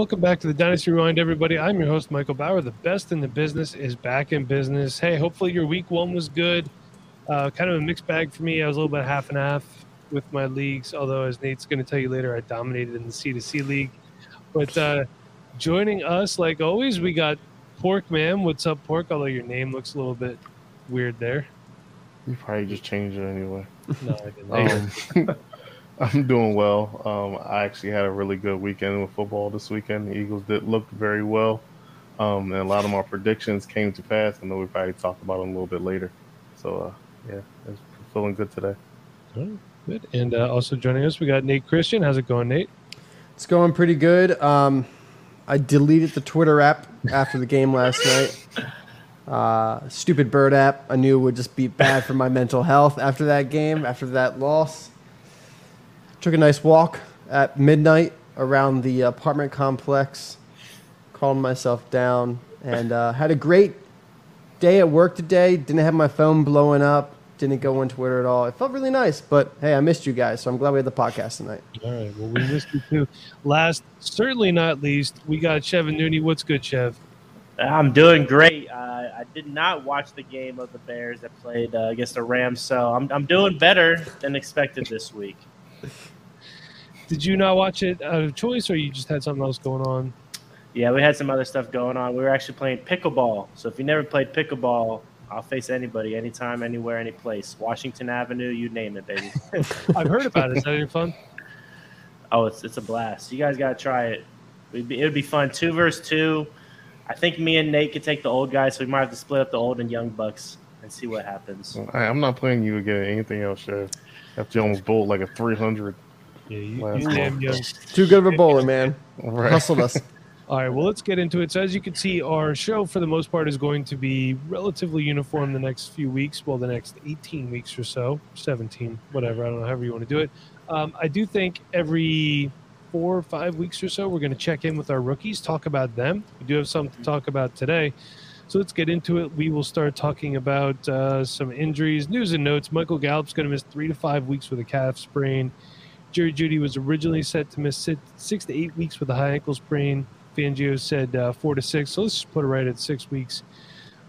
Welcome back to the Dynasty Rewind, everybody. I'm your host, Michael Bauer. The best in the business is back in business. Hey, hopefully your week one was good. Uh, kind of a mixed bag for me. I was a little bit half and half with my leagues, although, as Nate's going to tell you later, I dominated in the C2C league. But uh, joining us, like always, we got Pork Man. What's up, Pork? Although your name looks a little bit weird there. You probably just changed it anyway. No, I didn't. Um, I'm doing well. Um, I actually had a really good weekend with football this weekend. The Eagles did look very well, um, and a lot of my predictions came to pass. I know we probably talk about them a little bit later. So uh, yeah, it's feeling good today. All right, good. And uh, also joining us, we got Nate Christian. How's it going, Nate? It's going pretty good. Um, I deleted the Twitter app after the game last night. Uh, stupid bird app. I knew would just be bad for my mental health after that game, after that loss. Took a nice walk at midnight around the apartment complex, calmed myself down, and uh, had a great day at work today. Didn't have my phone blowing up. Didn't go on Twitter at all. It felt really nice, but hey, I missed you guys, so I'm glad we had the podcast tonight. All right. Well, we missed you too. Last, certainly not least, we got Chev and Nooney. What's good, Chev? I'm doing great. Uh, I did not watch the game of the Bears that played uh, against the Rams, so I'm, I'm doing better than expected this week. Did you not watch it out of choice, or you just had something else going on? Yeah, we had some other stuff going on. We were actually playing pickleball. So if you never played pickleball, I'll face anybody, anytime, anywhere, any place. Washington Avenue, you name it, baby. I've heard about it. Is that any fun? oh, it's it's a blast. You guys got to try it. It'd be, it'd be fun. Two versus two. I think me and Nate could take the old guys, so we might have to split up the old and young bucks and see what happens. I, I'm not playing you again. Anything else, Chef? After you almost bowled like a 300. Yeah, you, Last you one. damn young. Too good of a bowler, man. Right. Hustled us. All right, well, let's get into it. So, as you can see, our show for the most part is going to be relatively uniform the next few weeks. Well, the next 18 weeks or so, 17, whatever. I don't know, however you want to do it. Um, I do think every four or five weeks or so, we're going to check in with our rookies, talk about them. We do have something to talk about today. So let's get into it. We will start talking about uh, some injuries, news and notes. Michael Gallup's going to miss three to five weeks with a calf sprain. Jerry Jeudy was originally set to miss six, to eight weeks with a high ankle sprain. Fangio said uh, four to six. So let's just put it right at six weeks.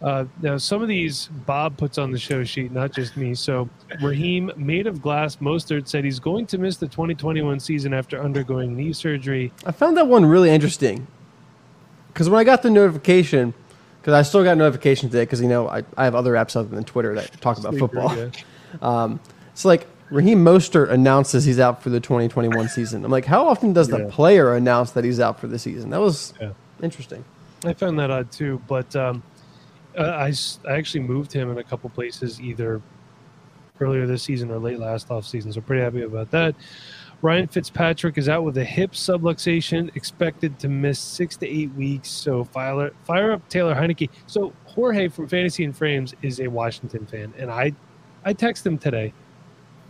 Uh, now, some of these Bob puts on the show sheet, not just me. So, Raheem, made of glass, Mostert said he's going to miss the 2021 season after undergoing knee surgery. I found that one really interesting because when I got the notification, because I still got notification today, because you know I, I have other apps other than Twitter that talk about football. Yeah. Um, it's like Raheem Mostert announces he's out for the 2021 season. I'm like, how often does the player announce that he's out for the season? That was Yeah. interesting. I found that odd too, but um, uh, I, s- I actually moved him in a couple places either earlier this season or late last off season, so pretty happy about that. Ryan Fitzpatrick is out with a hip subluxation, expected to miss six to eight weeks. So fire, fire up Taylor Heinicke. So Jorge from Fantasy and Frames is a Washington fan, and I, I text him today,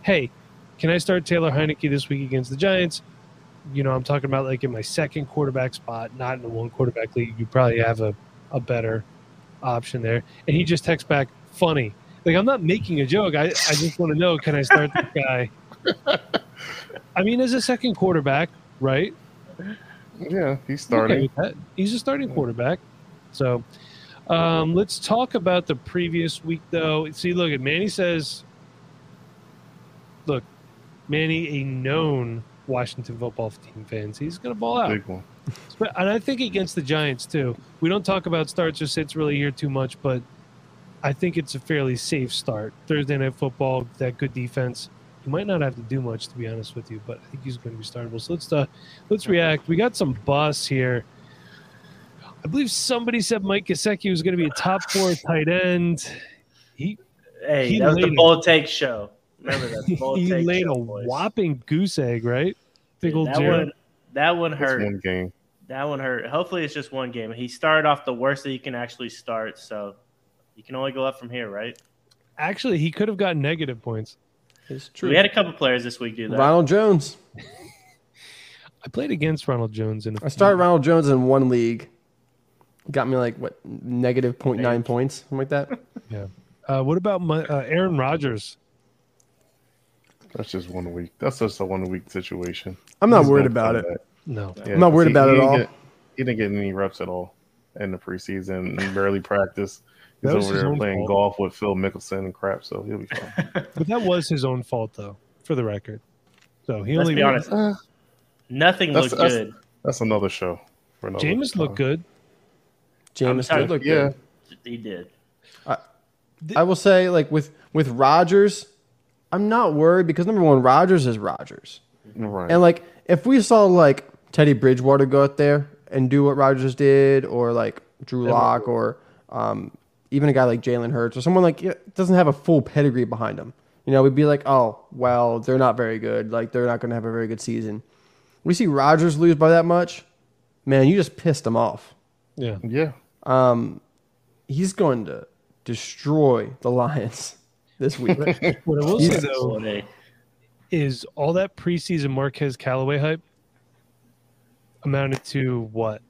"Hey, can I start Taylor Heinicke this week against the Giants?" You know, I'm talking about like in my second quarterback spot, not in a one quarterback league. You probably have a, a better option there. And he just texts back, funny. Like, I'm not making a joke. I, I just want to know, can I start this guy? I mean, as a second quarterback, right? Yeah, he's starting. that. He's a starting quarterback. So um, let's talk about the previous week, though. See, look at Manny says, look, Manny, a known Washington football team fan, so he's going to ball out. Big one. But- And I think against the Giants too. We don't talk about starts or sits really here too much, but I think it's a fairly safe start. Thursday night football, that good defense. he might not have to do much to be honest with you, but I think he's going to be startable. So let's uh, let's react. We got some bus here. I believe somebody said Mike Gesicki was going to be a top four tight end. He Hey, He that was the laid bold take show. Remember that the he laid a boys. whopping goose egg, right? Big Dude, old that Jared. one. That one That's hurt. one game. That one hurt. Hopefully, it's just one game. He started off the worst that you can actually start, so you can only go up from here, right? Actually, he could have gotten negative points. It's true. We had a couple players this week do that. Ronald Jones. I played against Ronald Jones in a I started Ronald Jones in one league. Got me like what negative 0.9 points, something like that. Yeah. Uh, what about my, uh, Aaron Rodgers? That's just one week. That's just a one week situation. I'm not He's worried about it. that. No. Yeah, I'm not worried he- about he it at didn't all. get- he didn't get any reps at all in the preseason and barely practiced. He's over there playing fault. golf with Phil Mickelson and crap, so he'll be fine. But that was his own fault, though, for the record. So he Let's only be honest. Uh, Nothing That's- looked that's- good. that's another show. For another Jameis looked good. James sorry. did look Yeah, good. He did. I will say, like with with Rodgers, I'm not worried because number one, Rodgers is Rodgers, right. and like if we saw like Teddy Bridgewater go out there and do what Rodgers did, or like Drew Lock, or um, even a guy like Jalen Hurts, or someone like yeah, doesn't have a full pedigree behind him, you know, we'd be like, oh well, they're not very good. Like they're not going to have a very good season. We see Rodgers lose by that much, man. You just pissed him off. Yeah. yeah, Um, He's going to destroy the Lions this week. What I will say, He's- though, is all that preseason Marquez Callaway hype amounted to what?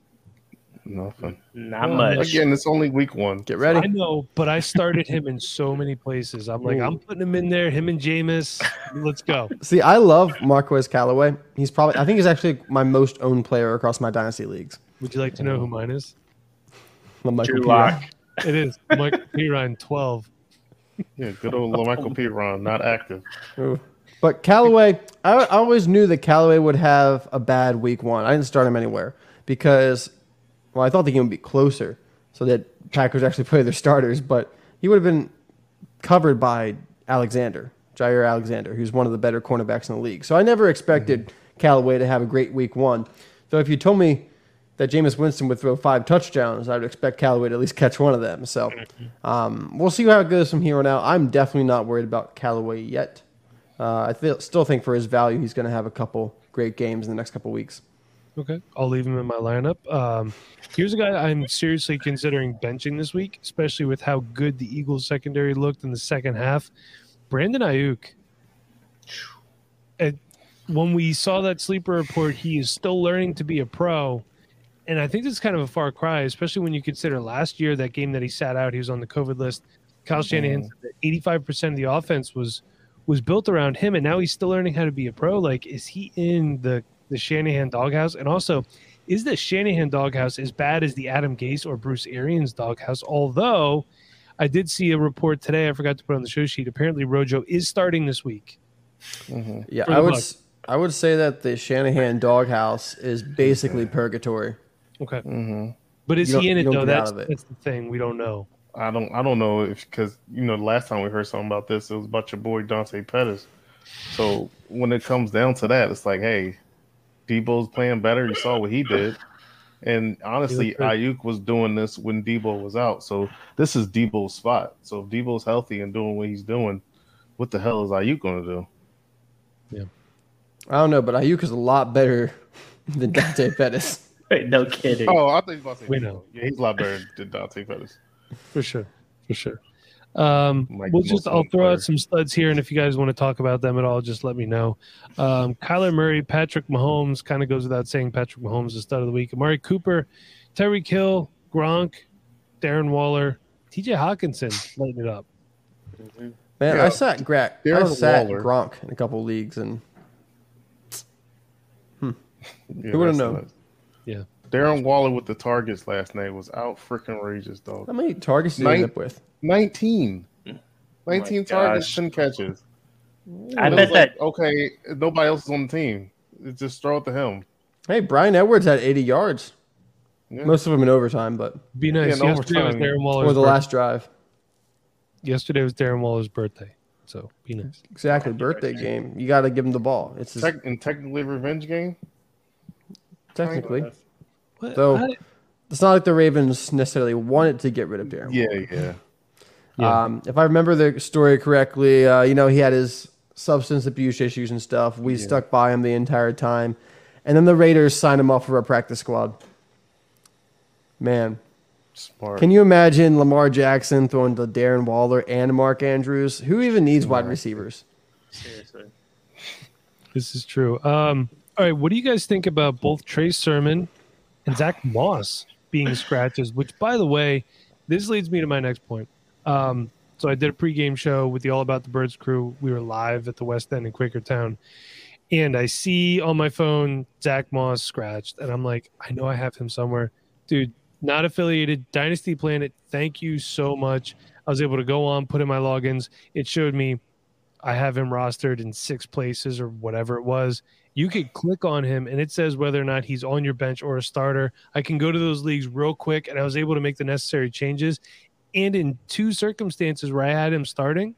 nothing. Not Well, much. Again, it's only week one. Get ready. I know, but I started him in so many places. I'm like, I'm putting him in there, him and Jameis. Let's go. See, I love Marquez Callaway. He's probably, I think he's actually my most owned player across my dynasty leagues. Would you like to know who mine is? Michael Drew Pirine. Lock. It is Mike Pirine 12. Yeah, good old Michael Piron, not active. Ooh. But Callaway, I, I always knew that Callaway would have a bad week one. I didn't start him anywhere because, well, I thought the game would be closer so that Packers actually play their starters, but he would have been covered by Alexander, Jaire Alexander, who's one of the better cornerbacks in the league. So I never expected mm-hmm. Callaway to have a great week one. So if you told me that Jameis Winston would throw five touchdowns, I would expect Callaway to at least catch one of them. So um, we'll see how it goes from here on out. I'm definitely not worried about Callaway yet. Uh, I th- still think for his value, he's going to have a couple great games in the next couple weeks. Okay, I'll leave him in my lineup. Um, here's a guy I'm seriously considering benching this week, especially with how good the Eagles secondary looked in the second half. Brandon Aiyuk. And when we saw that sleeper report, he is still learning to be a pro. And I think this is kind of a far cry, especially when you consider last year that game that he sat out, he was on the COVID list. Kyle Shanahan 85% of the offense was was built around him, and now he's still learning how to be a pro. Like, is he in the the Shanahan doghouse? And also, is the Shanahan doghouse as bad as the Adam Gase or Bruce Arians doghouse? Although, I did see a report today. I forgot to put on the show sheet. Apparently, Rojo is starting this week. Mm-hmm. Yeah, I would Bucs. s- I would say that the Shanahan doghouse is basically purgatory. Okay, hmm but is he in it though? That's it. that's the thing. We don't know. I don't. I don't know if because you know the last time we heard something about this, it was about your boy Dante Pettis. So when it comes down to that, it's like, hey, Deebo's playing better. You saw what he did, and honestly. Aiyuk was doing this when Deebo was out. So this is Deebo's spot. So if Deebo's healthy and doing what he's doing, what the hell is Aiyuk going to do? Yeah, I don't know, but Aiyuk is a lot better than Dante Pettis. Wait, no kidding. Oh, I think about to say We know. Yeah, he's a lot better than Dante Pettis. For sure, for sure. Um, Like we'll just I'll throw player. out some studs here, and if you guys want to talk about them at all, just let me know. Um, Kyler Murray, Patrick Mahomes, kind of goes without saying. Patrick Mahomes is stud of the week. Amari Cooper, Tyreek Hill, Gronk, Darren Waller, T.J. Hockenson, lighting it up. Man, Yeah. I sat Gronk. I Darren sat Waller. Gronk in a couple of leagues, and Yeah, Who would've that's known? Nuts. Yeah. Darren Waller with the targets last night was out freaking outrageous, dog. how many targets did he end up with? 19. Mm. 19 targets, gosh. 10 catches. I bet like, that okay, nobody else is on the team. It's just throw it to him. Hey, Bryan Edwards had 80 yards, Yeah. most of them in overtime, but Be nice. Yeah, Yesterday was. Darren Waller's or the birthday. last drive. Yesterday was Darren Waller's birthday. So be nice. Exactly. Birthday game. You got to give him the ball. It's his, Tec- and technically, revenge game. Technically. What? So- I- It's not like the Ravens necessarily wanted to get rid of Darren. Yeah, yeah. Yeah. Um, if I remember the story correctly, uh, you know, he had his substance abuse issues and stuff. We stuck by him the entire time. And then the Raiders signed him off for a practice squad. Man, Smart. can you imagine Lamar Jackson throwing to Darren Waller and Mark Andrews? Who even needs wide receivers? Seriously. This is true. Um, all right, what do you guys think about both Trey Sermon and Zach Moss being scratches? Which, by the way, this leads me to my next point. Um, so I did a pregame show with the All About the Birds crew. We were live at the West End in Quakertown, and I see on my phone Zach Moss scratched, and I'm like, I know I have him somewhere, dude. Not affiliated, Dynasty Planet. Thank you so much. I was able to go on, put in my logins. It showed me I have him rostered in six places or whatever it was. You could click on him and it says whether or not he's on your bench or a starter. I can go to those leagues real quick and I was able to make the necessary changes. And in two circumstances where I had him starting,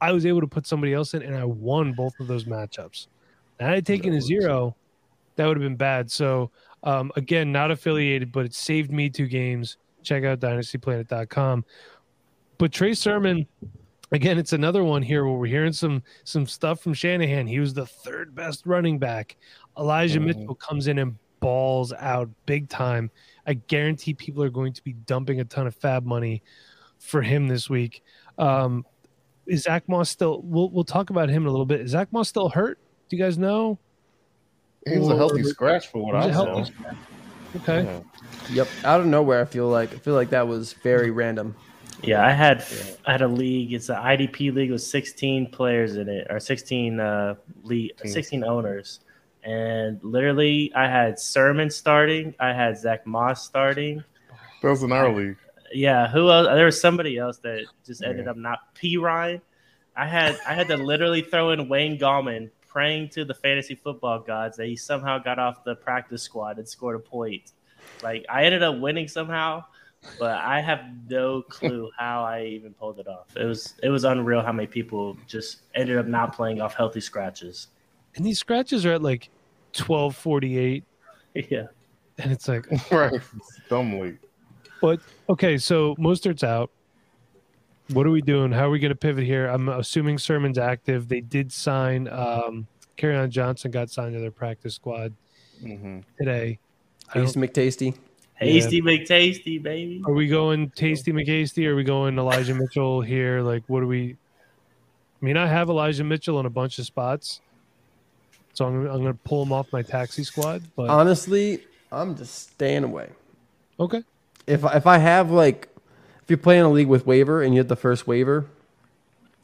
I was able to put somebody else in and I won both of those matchups. Now, I had taken a zero, that would have been bad. So, um, again, not affiliated, but it saved me two games. Check out dynastyplanet.com. But Trey Sermon, again, it's another one here where we're hearing some some stuff from Shanahan. He was the third best running back. Elijah Mhm. Mitchell comes in and balls out big time. I guarantee people are going to be dumping a ton of fab money for him this week. Um, is Zach Moss still? We'll we'll talk about him in a little bit. Is Zach Moss still hurt? Do you guys know? He was a healthy scratch for what I I a saw. healthy Okay. Yeah. Yep, out of nowhere. I feel like I feel like that was very random. Yeah, I had I had a league. It's an IDP league with 16 players in it, or 16 uh, league, 16 owners, and literally I had Sermon starting. I had Zach Moss starting. That was in our league. Yeah, who else? There was somebody else that just ended up not Perine. I had I had to literally throw in Wayne Gallman, praying to the fantasy football gods that he somehow got off the practice squad and scored a point. Like I ended up winning somehow, but I have no clue how I even pulled it off. It was it was unreal how many people just ended up not playing off healthy scratches. And these scratches are at like twelve forty eight, yeah. and it's like right. It's dumb league. But okay, so Mostert's out. What are we doing? How are we going to pivot here? I'm assuming Sermon's active. They did sign. Um, on Johnson got signed to their practice squad hmm today. I Ace don't- McTasty. Hasty McTasty, baby. Are we going Tasty McCasty? Are we going Elijah Mitchell here? Like, what do we? I mean, I have Elijah Mitchell in a bunch of spots, so I'm, I'm going to pull him off my taxi squad. But Honestly, I'm just staying away. okay, If if I have like, if you're playing a league with waiver and you have the first waiver,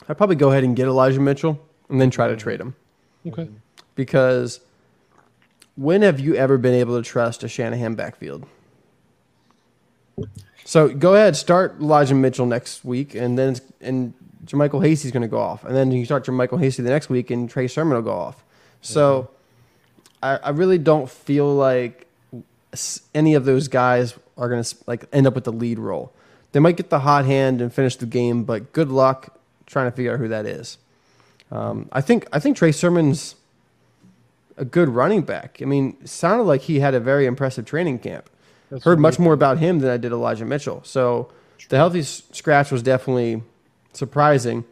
I'd probably go ahead and get Elijah Mitchell and then try to trade him okay. because when have you ever been able to trust a Shanahan backfield? So go ahead, start Elijah Mitchell next week, and then it's, and JaMycal Hasty's going to go off, and then you start JaMycal Hasty the next week, and Trey Sermon will go off. So I, I really don't feel like any of those guys are going to like end up with the lead role. They might get the hot hand and finish the game, but good luck trying to figure out who that is. Um, I think I think Trey Sermon's a good running back. I mean, it sounded like he had a very impressive training camp. That's Heard much more about him than I did Elijah Mitchell. So the healthy scratch was definitely surprising,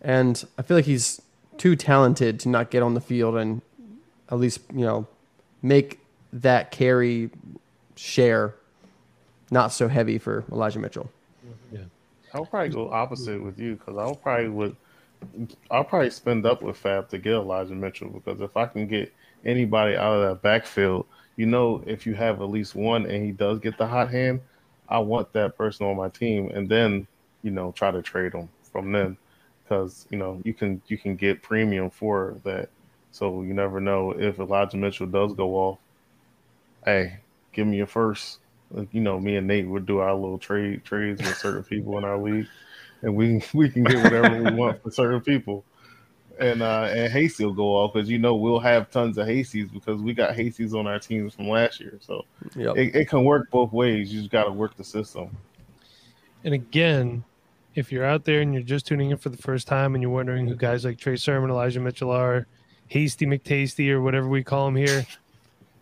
and I feel like he's too talented to not get on the field and at least you know make that carry share not so heavy for Elijah Mitchell. Yeah. I'll probably go opposite with you because I'll probably would. I'll probably spend up with FAAB to get Elijah Mitchell because if I can get anybody out of that backfield, you know, if you have at least one and he does get the hot hand, I want that person on my team, and then you know try to trade him from then because you know you can you can get premium for that. So you never know if Elijah Mitchell does go off. Hey, give me a first. Like, you know, me and Nate would do our little trade trades with certain people in our league, and we we can get whatever we want for certain people. And uh and Hasty will go off because you know we'll have tons of Hasties because we got Hasties on our teams from last year. So Yep. it, it can work both ways. You just got to work the system. And again, if you're out there and you're just tuning in for the first time and you're wondering who guys like Trey Sermon, Elijah Mitchell are, Hasty McTasty, or whatever we call him here,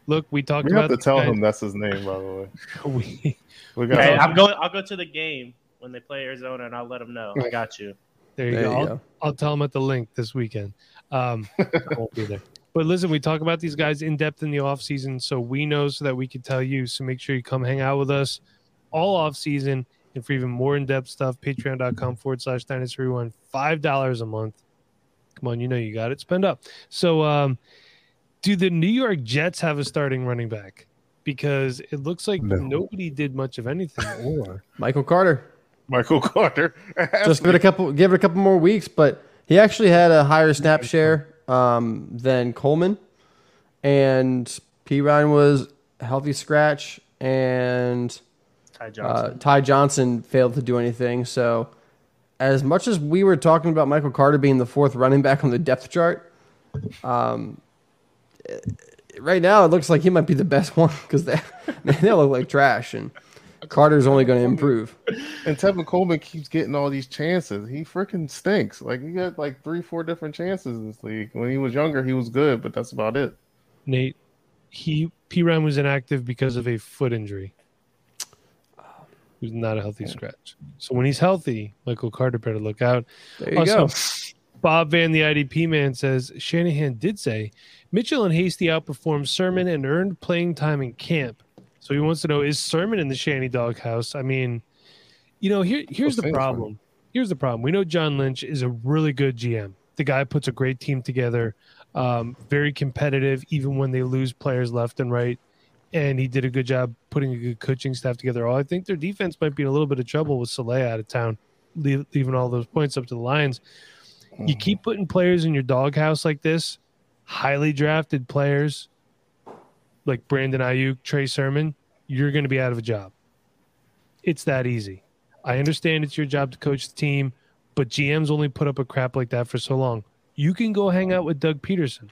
look, we talked We about have to tell guys- him that's his name, by the way. We, We got Hey, I'm going. I'll go to the game when they play Arizona, and I'll let them know. I got you. There you There go. you I'll, go. I'll tell them at the link this weekend. Um, I won't be there. But listen, we talk about these guys in depth in the off season, so we know so that we can tell you. So make sure you come hang out with us all off season, and for even more in depth stuff, Patreon.com forward slash Dynasty Rewind, five dollars a month. Come on, you know you got it. Spend up. So, um, do the New York Jets have a starting running back? Because it looks like No. nobody did much of anything. Or Michael Carter. Michael Carter. Just give it a couple. Give it a couple more weeks, but he actually had a higher snap share um, than Coleman, and Perine was a healthy scratch, and Ty uh, Johnson. Ty Johnson failed to do anything. So, as much as we were talking about Michael Carter being the fourth running back on the depth chart, um, eh, right now it looks like he might be the best one because they they look like trash, and Carter's only going to improve. And Tevin Coleman keeps getting all these chances. He freaking stinks. Like he got like three, four different chances in this league. When he was younger, he was good, but that's about it. Nate, he Perine was inactive because of a foot injury. He was not a healthy scratch. So when he's healthy, Michael Carter better look out. There you Also, go. Bob Van, the IDP man, says Shanahan did say Mitchell and Hasty outperformed Sermon and earned playing time in camp. So he wants to know is Sermon in the Shanny doghouse? I mean, you know, here here's the problem. Here's the problem. We know John Lynch is a really good GM. The guy puts a great team together, um, very competitive, even when they lose players left and right. And he did a good job putting a good coaching staff together. All I think their defense might be in a little bit of trouble with Saleh out of town, leave, leaving all those points up to the Lions you keep putting players in your doghouse like this, highly drafted players like Brandon Aiyuk, Trey Sermon, you're going to be out of a job. It's that easy. I understand it's your job to coach the team, but GMs only put up a crap like that for so long. You can go hang out with Doug Pederson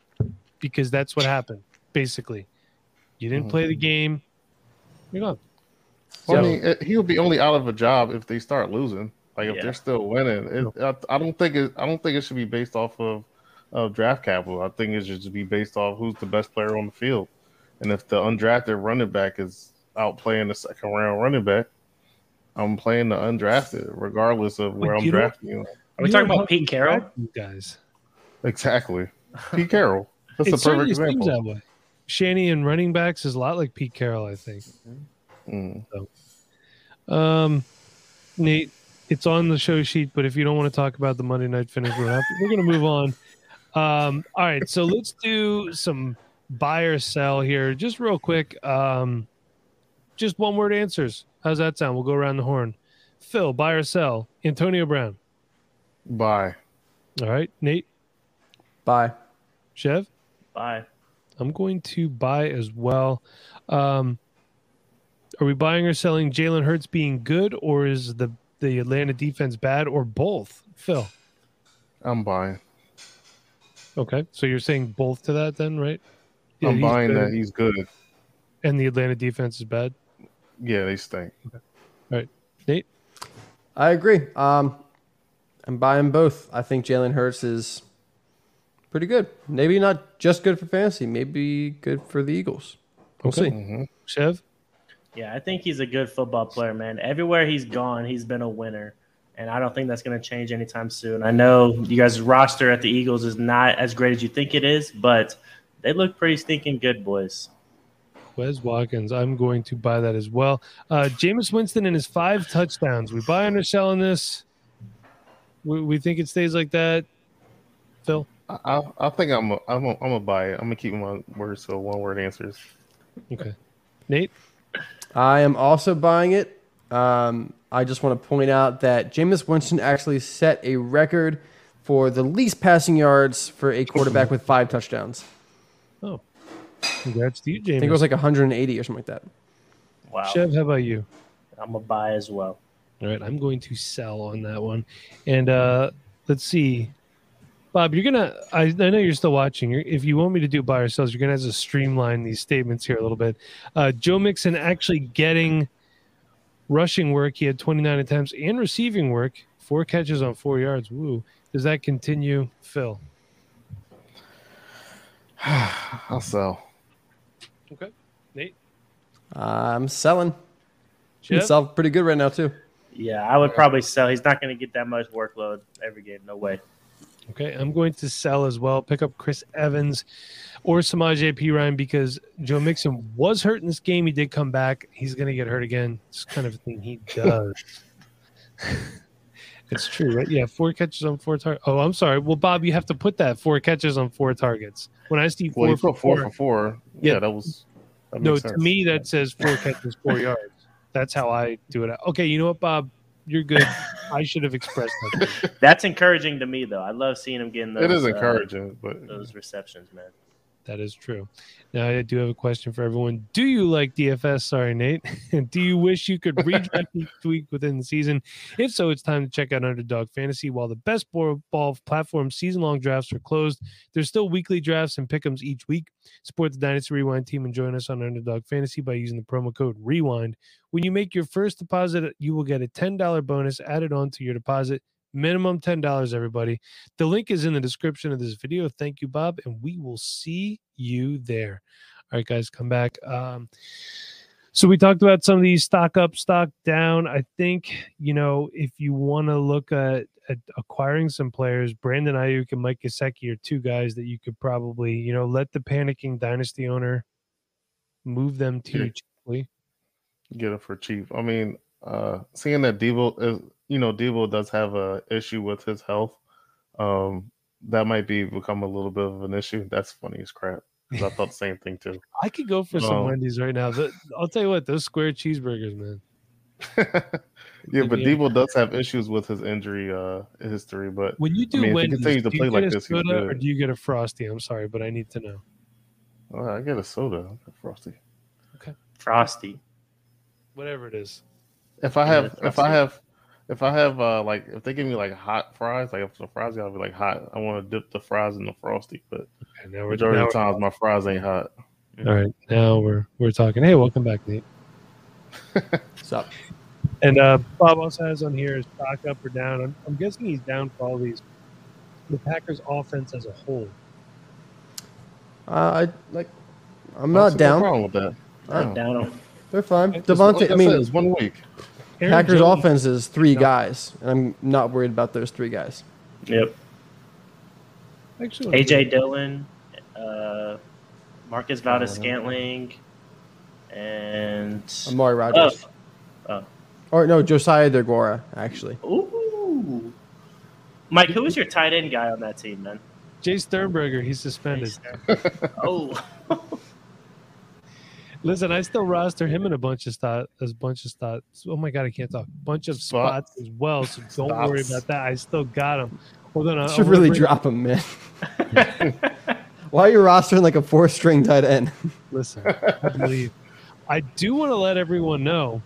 because that's what happened, basically. You didn't mm-hmm. play the game, you're gone. Well, I mean, it, he'll be only out of a job if they start losing. Like if Yeah. they're still winning, it, I, I don't think it. I don't think it should be based off of, of draft capital. I think it should just be based off who's the best player on the field, and if the undrafted running back is out playing the second round running back, I'm playing the undrafted regardless of where But I'm drafting you. Are we You talking about Pete Carroll? draft guys. Exactly, Pete Carroll. That's it the perfect certainly seems example. that way. Shanny and running backs is a lot like Pete Carroll, I think. Mm. Um, Nate, it's on the show sheet, but if you don't want to talk about the Monday night finish, we're, not, we're going to move on. Um, all right, so let's do some buy or sell here, just real quick. Um, just one word answers. How's that sound? We'll go around the horn. Phil, buy or sell? Antonio Brown. Buy. All right, Nate, Buy. Chev. Buy. I'm going to buy as well. Um, are we buying or selling Jalen Hurts being good, or is the the Atlanta defense bad, or both? Phil. I'm buying. Okay, so you're saying both to that then, right? Yeah, I'm buying good, that he's good. and the Atlanta defense is bad. Yeah, they stink. Right. Nate, I agree. Um, I'm buying both. I think Jalen Hurts is pretty good. Maybe not just good for fantasy. Maybe good for the Eagles. We'll Okay. see. hmm Chev. Yeah, I think he's a good football player, man. Everywhere he's gone, he's been a winner. And I don't think that's going to change anytime soon. I know you guys' roster at the Eagles is not as great as you think it is, but they look pretty stinking good, boys. Wes Watkins. I'm going to buy that as well. Uh, Jameis Winston and his five touchdowns. We buy or selling this? We, we think it stays like that. Phil. I, I, I think I'm a, I'm a, I'm gonna buy it. I'm gonna keep my words to one word answers. Okay. Nate. I am also buying it. Um, I just want to point out that Jameis Winston actually set a record for the least passing yards for a quarterback with five touchdowns. Oh, congrats to you, James. I think it was like 180 or something like that. Wow. Chev, how about you? I'm a buy as well. All right, I'm going to sell on that one. And uh let's see. Bob, you're gonna I, I know you're still watching. You're, if you want me to do buy or sells, you're gonna have to streamline these statements here a little bit. Uh Joe Mixon actually getting rushing work. He had 29 attempts and receiving work, four catches on four yards. Woo! Does that continue, Phil? I'll sell. Okay, Nate. I'm selling. Chip? He's sell pretty good right now too. Yeah, I would probably sell. He's not going to get that much workload every game. No way. Okay, I'm going to sell as well. Pick up Chris Evans or Samaj P. Ryan because Joe Mixon was hurt in this game. He did come back. He's going to get hurt again. It's kind of a thing he does. it's true, right? Yeah, four catches on four targets. Oh, I'm sorry. Well, Bob, you have to put that four catches on four targets. When I see Well, four you for put four four, for four. Yeah. Yeah, that was. That no, makes to me that says four catches, four yards. That's how I do it. Okay, you know what, Bob? You're good. I should have expressed that. That's encouraging to me, though. I love seeing him getting those. it is uh, encouraging, but those receptions, man. That is true. Now, I do have a question for everyone. Do you like DFS? Sorry, Nate. do you wish you could redraft each week within the season? If so, it's time to check out Underdog Fantasy. While the best ball platform season long drafts are closed, there's still weekly drafts and pick'ems each week. Support the Dynasty Rewind team and join us on Underdog Fantasy by using the promo code REWIND. When you make your first deposit, you will get a $10 bonus added on to your deposit. Minimum $10, everybody. The link is in the description of this video. Thank you, Bob, and we will see you there. All right, guys, come back. Um, so we talked about some of these stock up, stock down. I think you know if you want to look at, at acquiring some players, Brandon Aiyuk and Mike Gesicki are two guys that you could probably you know let the panicking dynasty owner move them to Yeah. cheaply. get it for cheap. I mean, uh seeing that Devo is you know, Devo does have a issue with his health. Um that might be become a little bit of an issue. That's funny as crap. 'cause I thought the same thing too. I could go for some Um, Wendy's right now. The- I'll tell you what, those square cheeseburgers, man. yeah, but Yeah. Devo does have issues with his injury uh history, but When you do mean, if he Wendy's, continues to play you like get a this, soda or do you get a frosty? I'm sorry, but I need to know. uh, I get a soda, frosty. Okay. Frosty. Whatever it is. If I have, that's if I have, if I have, uh, like, if they give me like hot fries, like if the fries gotta be like hot, I want to dip the fries in the frosty. But Okay, now we're, majority now of the times, my fries ain't hot. we're- all right. Now we're we're talking. Hey, welcome back, Nate. What's up? And uh, Bob also has on here is stock up or down. I'm, I'm guessing he's down for all these. The Packers' offense as a whole. Uh, I like. I'm not see no down. problem with that. I'm No. down on They're fine. It's It's- Devontae. like I said, mean, it's one week. Aaron Packers Jones- offense is three No. guys, and I'm not worried about those three guys. Yep. Actually, AJ Dillon, uh, Marcus Valdez Oh. Scantling, and Amari Rodgers. Oh. Or no, Josiah Deguara, actually. ooh, Mike, who was your tight end guy on that team, man? Jace Sternberger, he's suspended. oh, Listen, I still roster him in a bunch of spots. A bunch of spots. Oh my god, I can't talk. Bunch of spots, Spots. as well. So don't worry about that. I still got him. Hold on, I- I Should wanna really drop him, man. Why are you rostering like a four string tight end? Listen, I believe. I do want to let everyone know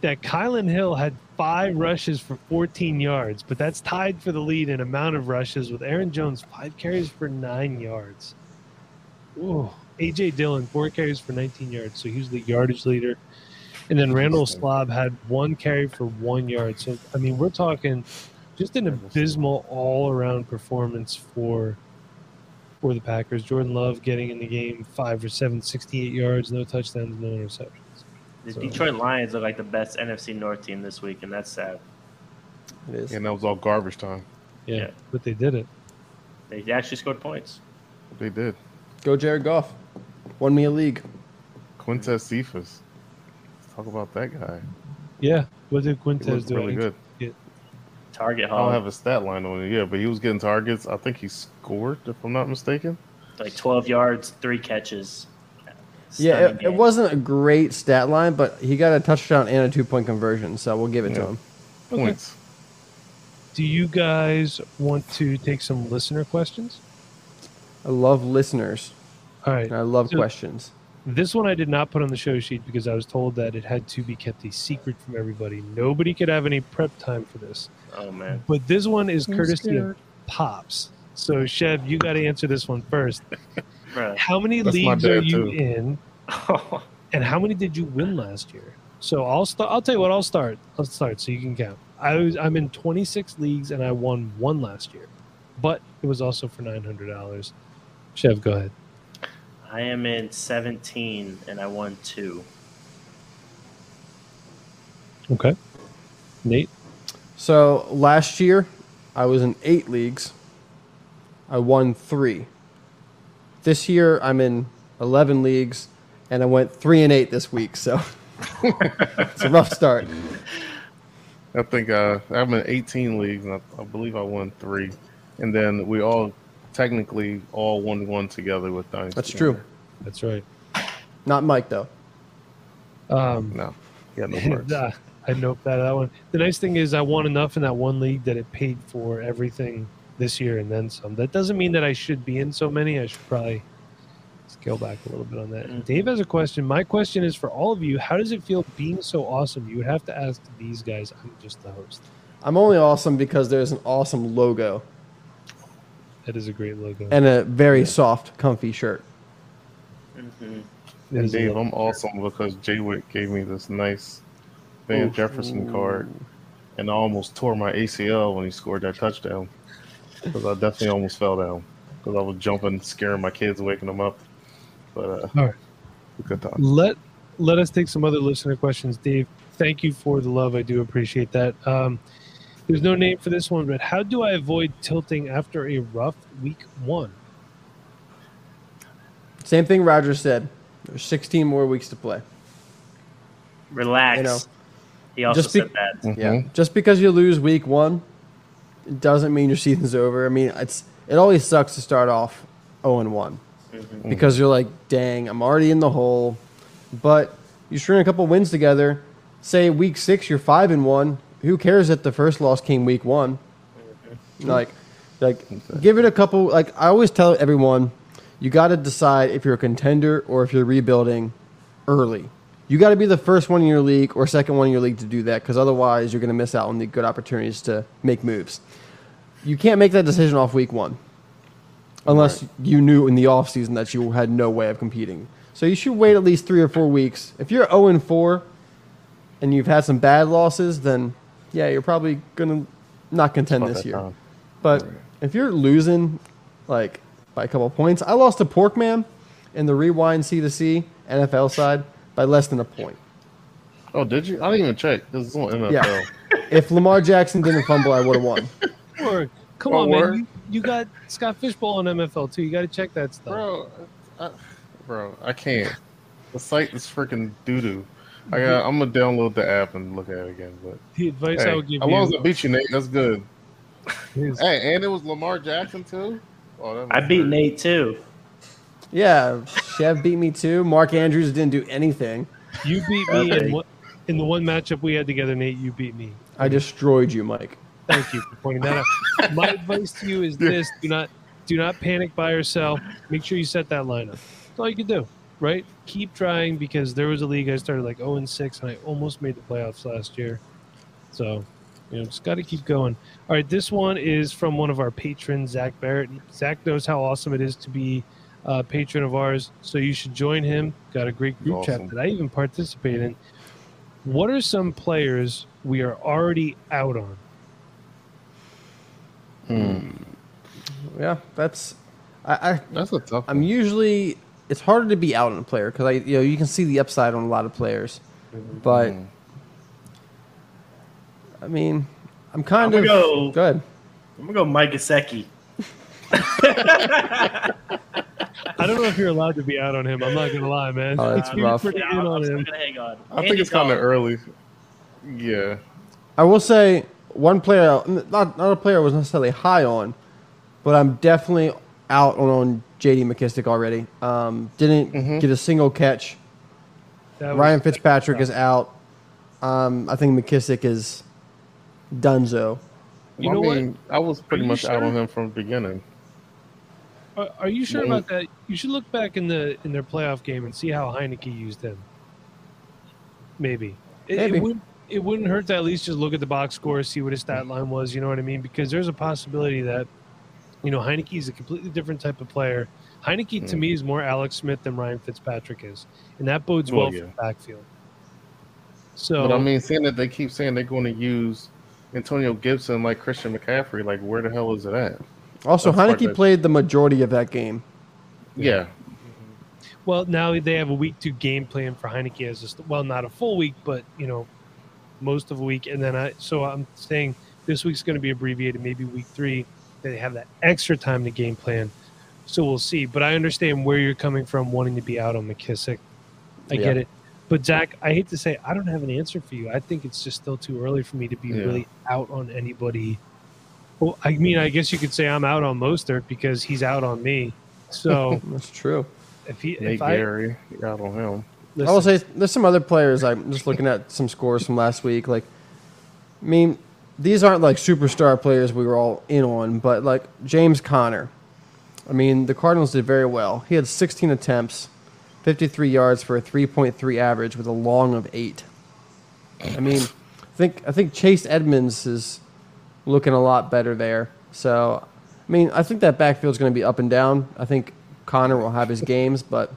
that Kylan Hill had five rushes for 14 yards, but that's tied for the lead in amount of rushes with Aaron Jones, five carries for nine yards. Ooh. AJ Dillon, four carries for 19 yards, so he was the yardage leader. And then Randall Slob had one carry for one yard. So, I mean, we're talking just an abysmal all around performance for for the Packers. Jordan Love getting in the game five for seven, 68 yards, no touchdowns, no interceptions. the So- Detroit Lions look like the best NFC North team this week, and that's sad. It is. And that was all garbage time. Yeah, Yeah. but they did it. They actually scored points. They did. Go Jared Goff. Won me a league. Quintez Cephus. Let's talk about that guy. Yeah. What did He Quintez looked do? really good. Target I don't have a stat line on it, yeah, but he was getting targets. I think he scored, if I'm not mistaken. like 12 yards, three catches. Yeah, it, it wasn't a great stat line, but he got a touchdown and a two point conversion, so we'll give it to Yeah. him. Okay. Points. Do you guys want to take some listener questions? I love listeners, All right. and I love So- questions. This one I did not put on the show sheet because I was told that it had to be kept a secret from everybody. Nobody could have any prep time for this. Oh man, But this one is courtesy of Pops. So, Sheb, you got to answer this one first. Bruh. How many That's leagues are you too. in, and how many did you win last year? So I'll start. I'll tell you what. I'll start. I'll start so you can count. I was. I'm in 26 leagues and I won one last year, but it was also for nine hundred dollars. Chev, go ahead. I am in 17 and I won two. Okay. Nate. So last year, I was in eight leagues. I won three. This year, I'm in 11 leagues, and I went three and eight this week. So it's a rough start. I think uh, I'm in 18 leagues, and I, I believe I won three. And then we all technically all one one together with Dynasty. That's true. That's right. Not Mike though. Um, No, yeah, no and, words. uh, I noped that that one. The nice thing is I won enough in that one league that it paid for everything this year and then some. That doesn't mean that I should be in so many. I should probably scale back a little bit on that. Mhm. Dave has a question. My question is for all of you: How does it feel being so awesome? You would have to ask these guys. I'm just the host. I'm only awesome because there's an awesome logo That is a great logo. and a very soft, comfy shirt. hmm And Dave, I'm awesome because Jay Wick gave me this nice Van Oof. Jefferson card, and I almost tore my ACL when he scored that touchdown. Because I definitely almost fell down because I was jumping, scaring my kids, waking them up. But uh, All right. good time. let let us take some other listener questions dave thank you for the love i do appreciate that um, there's no name for this one but how do i avoid tilting after a rough week one Same thing Roger said. There's 16 more weeks to play. Relax. You know, he also just be- said that. Yeah. Mhm. Just because you lose week one, it doesn't mean your season's over. I mean, it's it always sucks to start off 0 and 1 because you're like, dang, I'm already in the hole. But you string a couple wins together. Say week six, you're five and one. Who cares that the first loss came week one? Like, like give it a couple. Like I always tell everyone, you got to decide if you're a contender or if you're rebuilding early. You got to be the first one in your league or second one in your league to do that because otherwise you're going to miss out on the good opportunities to make moves. You can't make that decision off week one unless you knew in the offseason that you had no way of competing. So you should wait at least three or four weeks. If you're 0 and 4 and you've had some bad losses, then yeah, you're probably going to not contend this year. time. But if you're losing like by a couple of points, I lost to Porkman in the rewind C to C NFL side by less than a point. Oh, did you? I didn't even check. This is on NFL. Yeah. If Lamar Jackson didn't fumble, I would have won. or come on word? man you, you got scott fishbowl on mfl too you got to check that stuff Bro, I, bro, I can't. The site is freaking doo doo. I got, I'm gonna download the app and look at it again. But the advice i hey, would give you. as long as I beat you, Nate, that's good. Hey, and it was Lamar Jackson too. Oh, I beat good. Nate too. Yeah, Chev beat me too. Mark Andrews didn't do anything. you beat me in, what, in the one matchup we had together nate you beat me I destroyed you, Mike. Thank you for pointing that out. My advice to you is this: do not do not panic by yourself. Make sure you set that lineup. That's all you can do, right? Keep trying because there was a league I started like 0 and 6 and I almost made the playoffs last year. So, you know, just got to keep going. All right, this one is from one of our patrons, Zach Barrett. Zach knows how awesome it is to be a patron of ours, so you should join him. Got a great group Awesome. chat that I even participate in. What are some players we are already out on? Hmm, Yeah, that's. I, I that's a tough. I'm usually. It's harder to be out on a player because I, you know, you can see the upside on a lot of players, but Mm. I mean, I'm kind I'm of gonna go- Go ahead. I'm gonna go Mike Gesicki. I don't know if you're allowed to be out on him. I'm not gonna lie, man. Oh, that's Uh, rough. pretty Yeah, in I'm, on I'm him. hang on. I think it's kind of early. Yeah. I will say one player, not not a player I was necessarily high on, but I'm definitely out on, on J.D. McKissick already. Um, didn't Mhm. get a single catch. That was- Ryan Fitzpatrick is out. Um, I think McKissick is Dunzo. You I know what? mean, I was pretty you much out on him from the beginning. Are, are you sure Well- about that? You should look back in the in their playoff game and see how Heinicke used him. Maybe. It, Maybe. It, wouldn't, it wouldn't hurt to at least just look at the box score, see what his stat line was. You know what I mean? Because there's a possibility that, you know, Heinicke is a completely different type of player. Heinicke to Mm. me is more Alex Smith than Ryan Fitzpatrick is, and that bodes Well, well yeah. for the backfield. So But I mean, seeing that they keep saying they're going to use Antonio Gibson like Christian McCaffrey, like where the hell is it at? Also, That's Heinicke played the majority of that game. Yeah, Well, now they have a week two game plan for Heinicke as a, st- well, not a full week, but you know, most of a week. And then I, so I'm saying this week's going to be abbreviated, maybe week three. They have that extra time to game plan. So we'll see. But I understand where you're coming from, wanting to be out on McKissic. I Yeah. get it. But Zach, I hate to say, I don't have an answer for you. I think it's just still too early for me to be Yeah. really out on anybody. Well, I mean, I guess you could say I'm out on Mostert because he's out on me. So That's true. if he, Nate if I, Gary, you're out on him. I will say there's some other players. I'm just looking at some scores from last week. Like, I mean, these aren't like superstar players we were all in on, but like James Conner. I mean, the Cardinals did very well. He had 16 attempts, 53 yards for a 3.3 average with a long of eight. I mean, I think I think Chase Edmonds is looking a lot better there. So, I mean, I think that backfield's going to be up and down. I think Conner will have his games, but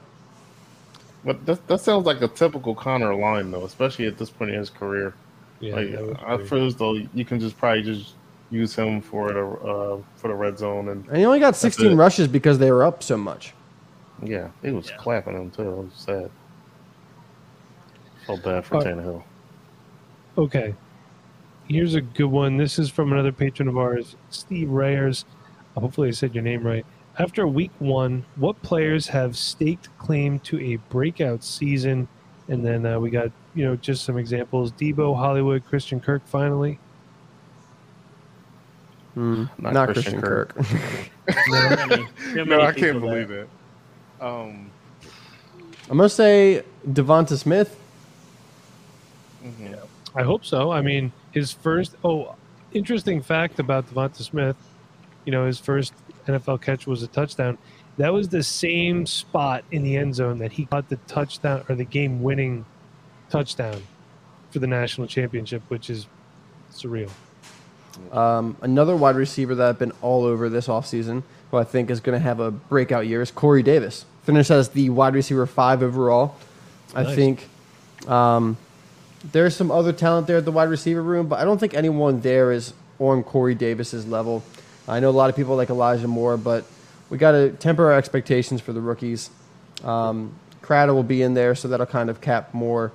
But that, that sounds like a typical Conner line, though, especially at this point in his career. Yeah, like, I be- feel as though you can just probably just use him for the uh, for the red zone, and And he only got 16 rushes because they were up so much. yeah, he was Yeah. clapping him too. It was sad. Felt bad for Uh, Tannehill. Okay. Here's a good one. This is from another patron of ours, Steve Rayers. Hopefully, I said your name right. After week one, what players have staked claim to a breakout season? And then uh, we got, you know, just some examples Deebo, Hollywood, Christian Kirk finally. Hmm. Not Not, Christian Christian, Kirk. Too many- No, I can't believe that- it. Um, I'm going to say Devonta Smith. mhm. I hope so. I mean, his first, oh, interesting fact about Devonta Smith, you know, his first NFL catch was a touchdown. That was the same spot in the end zone that he caught the touchdown or the game winning touchdown for the national championship, which is surreal. Um, another wide receiver that I've been all over this offseason, who I think is going to have a breakout year, is Corey Davis. Finished as the wide receiver five overall. I think um, there's some other talent there at the wide receiver room, but I don't think anyone there is on Corey Davis's level. I know a lot of people like Elijah Moore, but we got to temper our expectations for the rookies. Um, Crowder will be in there, so that'll kind of cap more.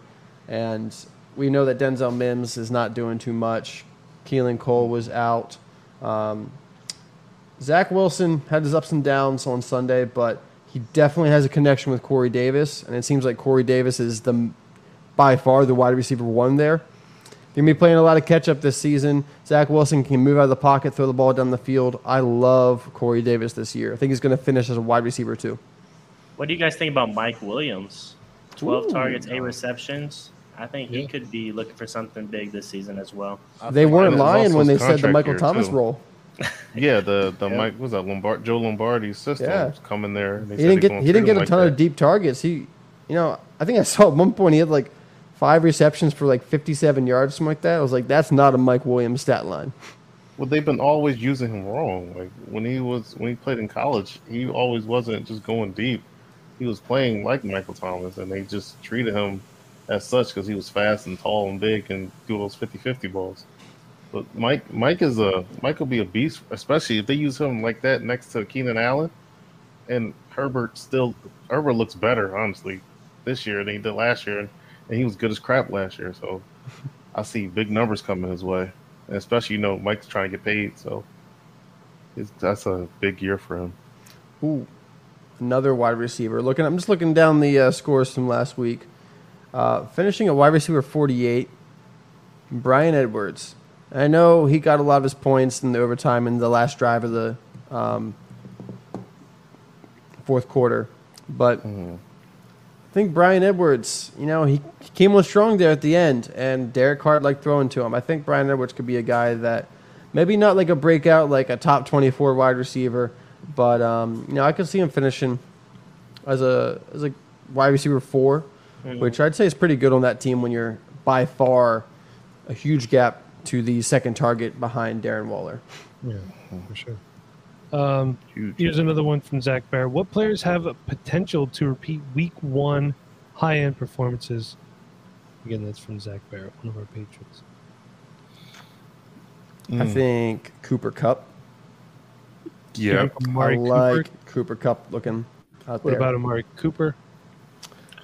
And we know that Denzel Mims is not doing too much. Keelan Cole was out. Um, Zach Wilson had his ups and downs on Sunday, but he definitely has a connection with Corey Davis, and it seems like Corey Davis is the by far the wide receiver one there. They're gonna be playing a lot of catch up this season. Zach Wilson can move out of the pocket, throw the ball down the field. I love Corey Davis this year. I think he's going to finish as a wide receiver too. What do you guys think about Mike Williams? 12 Ooh. targets, 8 receptions. I think he could be looking for something big this season as well. I They weren't lying when they said the Michael Thomas too. role. Yeah, the the Yeah. Mike was that Lombard Joe Lombardi's system Yeah. was coming there. They He didn't get he didn't get a like ton that. of deep targets. He, you know, I think I saw at one point he had like five receptions for like 57 yards, something like that. I was like, that's not a Mike Williams stat line. Well, they've been always using him wrong. Like when he was when he played in college, he always wasn't just going deep. He was playing like Michael Thomas, and they just treated him as such because he was fast and tall and big and do those 50-50 balls. But Mike, Mike is a Mike will be a beast, especially if they use him like that next to Keenan Allen. And Herbert still Herbert looks better, honestly, this year than he did last year, and, and he was good as crap last year. So I see big numbers coming his way, and especially you know Mike's trying to get paid, so it's, that's a big year for him. Ooh, another wide receiver. Looking, I'm just looking down the uh, scores from last week. Uh, finishing at wide receiver 48, Bryan Edwards. I know he got a lot of his points in the overtime in the last drive of the um, fourth quarter, but Mhm. I think Bryan Edwards, you know, he came on strong there at the end, and Derek Carr liked throwing to him. I think Bryan Edwards could be a guy that maybe not like a breakout, like a top 24 wide receiver, but um, you know, I could see him finishing as a as a wide receiver 4 which I'd say is pretty good on that team when you're by far a huge gap to the second target behind Darren Waller. Yeah, for sure. Um, Huge. here's another one from Zach Bear. What players have a potential to repeat week one high end performances? Again, that's from Zach Barrett, one of our patrons. I Mm. think Cooper Kupp. Yeah. Amari I Cooper. like Cooper Kupp looking out What there. What about Amari Cooper?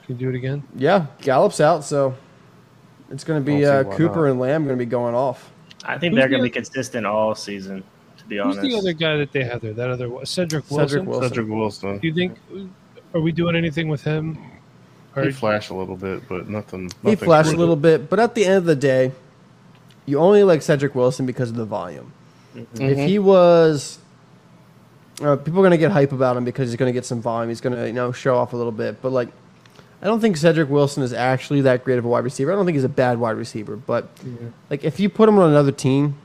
Can you do it again? Yeah, Gallup's out, so it's going to be uh, Cooper not. and Lamb going to be going off. I think Who's they're going to the- be consistent all season. To be honest, Who's honest, the other guy that they have there? That other Cedric Wilson. Cedric Wilson. Cedric Wilson. Do you think? Are we doing anything with him? Or He flashed a little bit, but nothing. He nothing flashed a little bit, but at the end of the day, you only like Cedric Wilson because of the volume. If he was, uh, people are going to get hype about him because he's going to get some volume. He's going to you know show off a little bit, but like, I don't think Cedric Wilson is actually that great of a wide receiver. I don't think he's a bad wide receiver, but like if you put him on another team,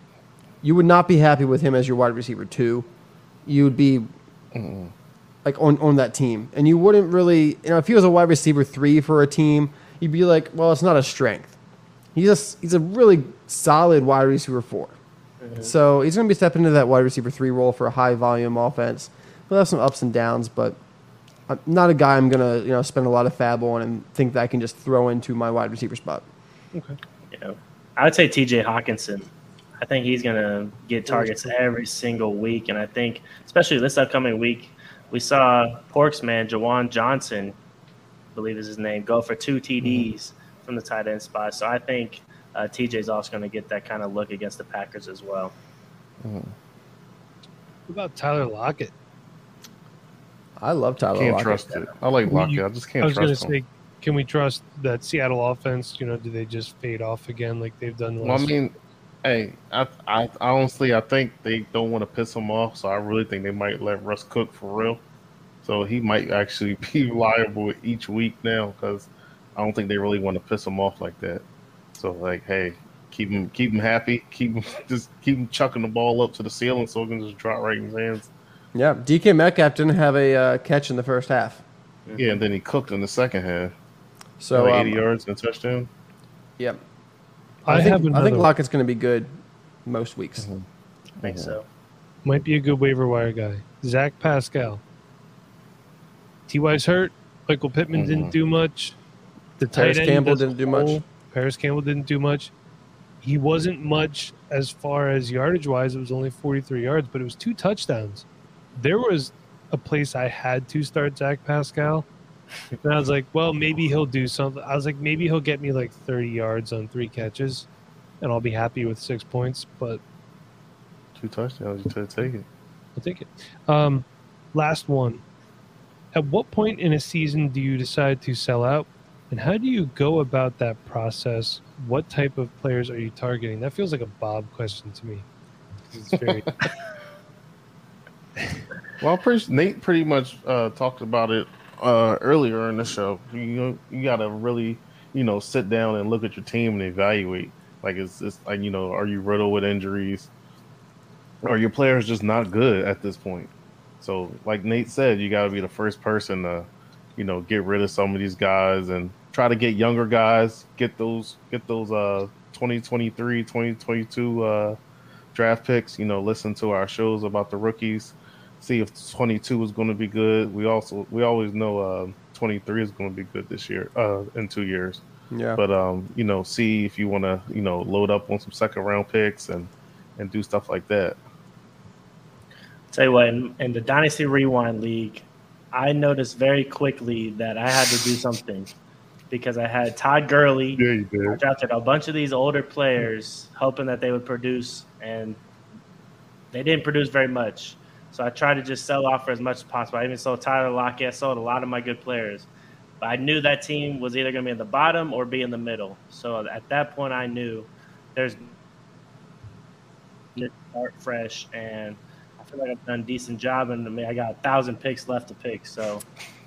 you would not be happy with him as your wide receiver two. You would be like on, on that team. And you wouldn't really, you know, if he was a wide receiver three for a team, you'd be like, well, it's not a strength. He's a, he's a really solid wide receiver 4 mm-hmm. So he's going to be stepping into that wide receiver three role for a high volume offense. We'll have some ups and downs, but I'm not a guy I'm going to, you know, spend a lot of FAAB on and think that I can just throw into my wide receiver spot. okay. you know, I would say T.J. Hockenson. I think he's going to get targets every single week, and I think, especially this upcoming week, we saw Porks man Juwan Johnson, I believe is his name, go for two TDs from the tight end spot. So I think uh, TJ's also going to get that kind of look against the Packers as well. What about Tyler Lockett? I love Tyler Can't Lockett. trust it. I like Well, Lockett. you- I just can't I was going to say, can we trust that Seattle offense? You know, do they just fade off again like they've done? The Well, I last mean, hey, I, I, I honestly, I think they don't want to piss him off, so I really think they might let Russ cook for real. So he might actually be liable each week now because I don't think they really want to piss him off like that. So like, hey, keep him, keep him happy, keep him, just keep him chucking the ball up to the ceiling so it can just drop right in his hands. Yeah, DK Metcalf didn't have a uh, catch in the first half. Yeah, and then he cooked in the second half. So, like um, 80 yards and a touchdown. Yep. I, I, think, have I think Lockett's going to be good most weeks. I think so. might be a good waiver wire guy. Zach Pascal. T.Y.'s hurt. Michael Pittman didn't Mhm. do much. The Parris tight end Campbell didn't do much. whole- Parris Campbell didn't do much. He wasn't much as far as yardage wise. It was only 43 yards, but it was two touchdowns. There was a place I had to start Zach Pascal. And I was like, well, maybe he'll do something. I was like, maybe he'll get me like 30 yards on three catches, and I'll be happy with six points. But Two touchdowns. You should take it. I'll take it. Um, last one. At what point in a season do you decide to sell out? And how do you go about that process? What type of players are you targeting? That feels like a Bob question to me. It's very, Well, pretty, Nate pretty much uh, talked about it uh, earlier in the show. You you got to really, you know, sit down and look at your team and evaluate. Like, it's, it's like, you know, are you riddled with injuries? Are your players just not good at this point? So, like Nate said, you got to be the first person to, you know, get rid of some of these guys and try to get younger guys, get those, get those uh 2023, 2022 uh draft picks. You know, listen to our shows about the rookies see if 22 is going to be good. We also we always know uh, 23 is going to be good this year uh, in two years. Yeah. But um, you know, see if you want to you know load up on some second round picks and and do stuff like that. Tell you what, in, in the Dynasty Rewind League, I noticed very quickly that I had to do something because I had Todd Gurley. Yeah, you I drafted a bunch of these older players, hoping that they would produce, and they didn't produce very much. So I tried to just sell off for as much as possible. I even sold Tyler Lockett. I sold a lot of my good players. But I knew that team was either going to be in the bottom or be in the middle. So at that point, I knew there's start fresh, and I feel like I've done a decent job. And I mean, I got a thousand picks left to pick. So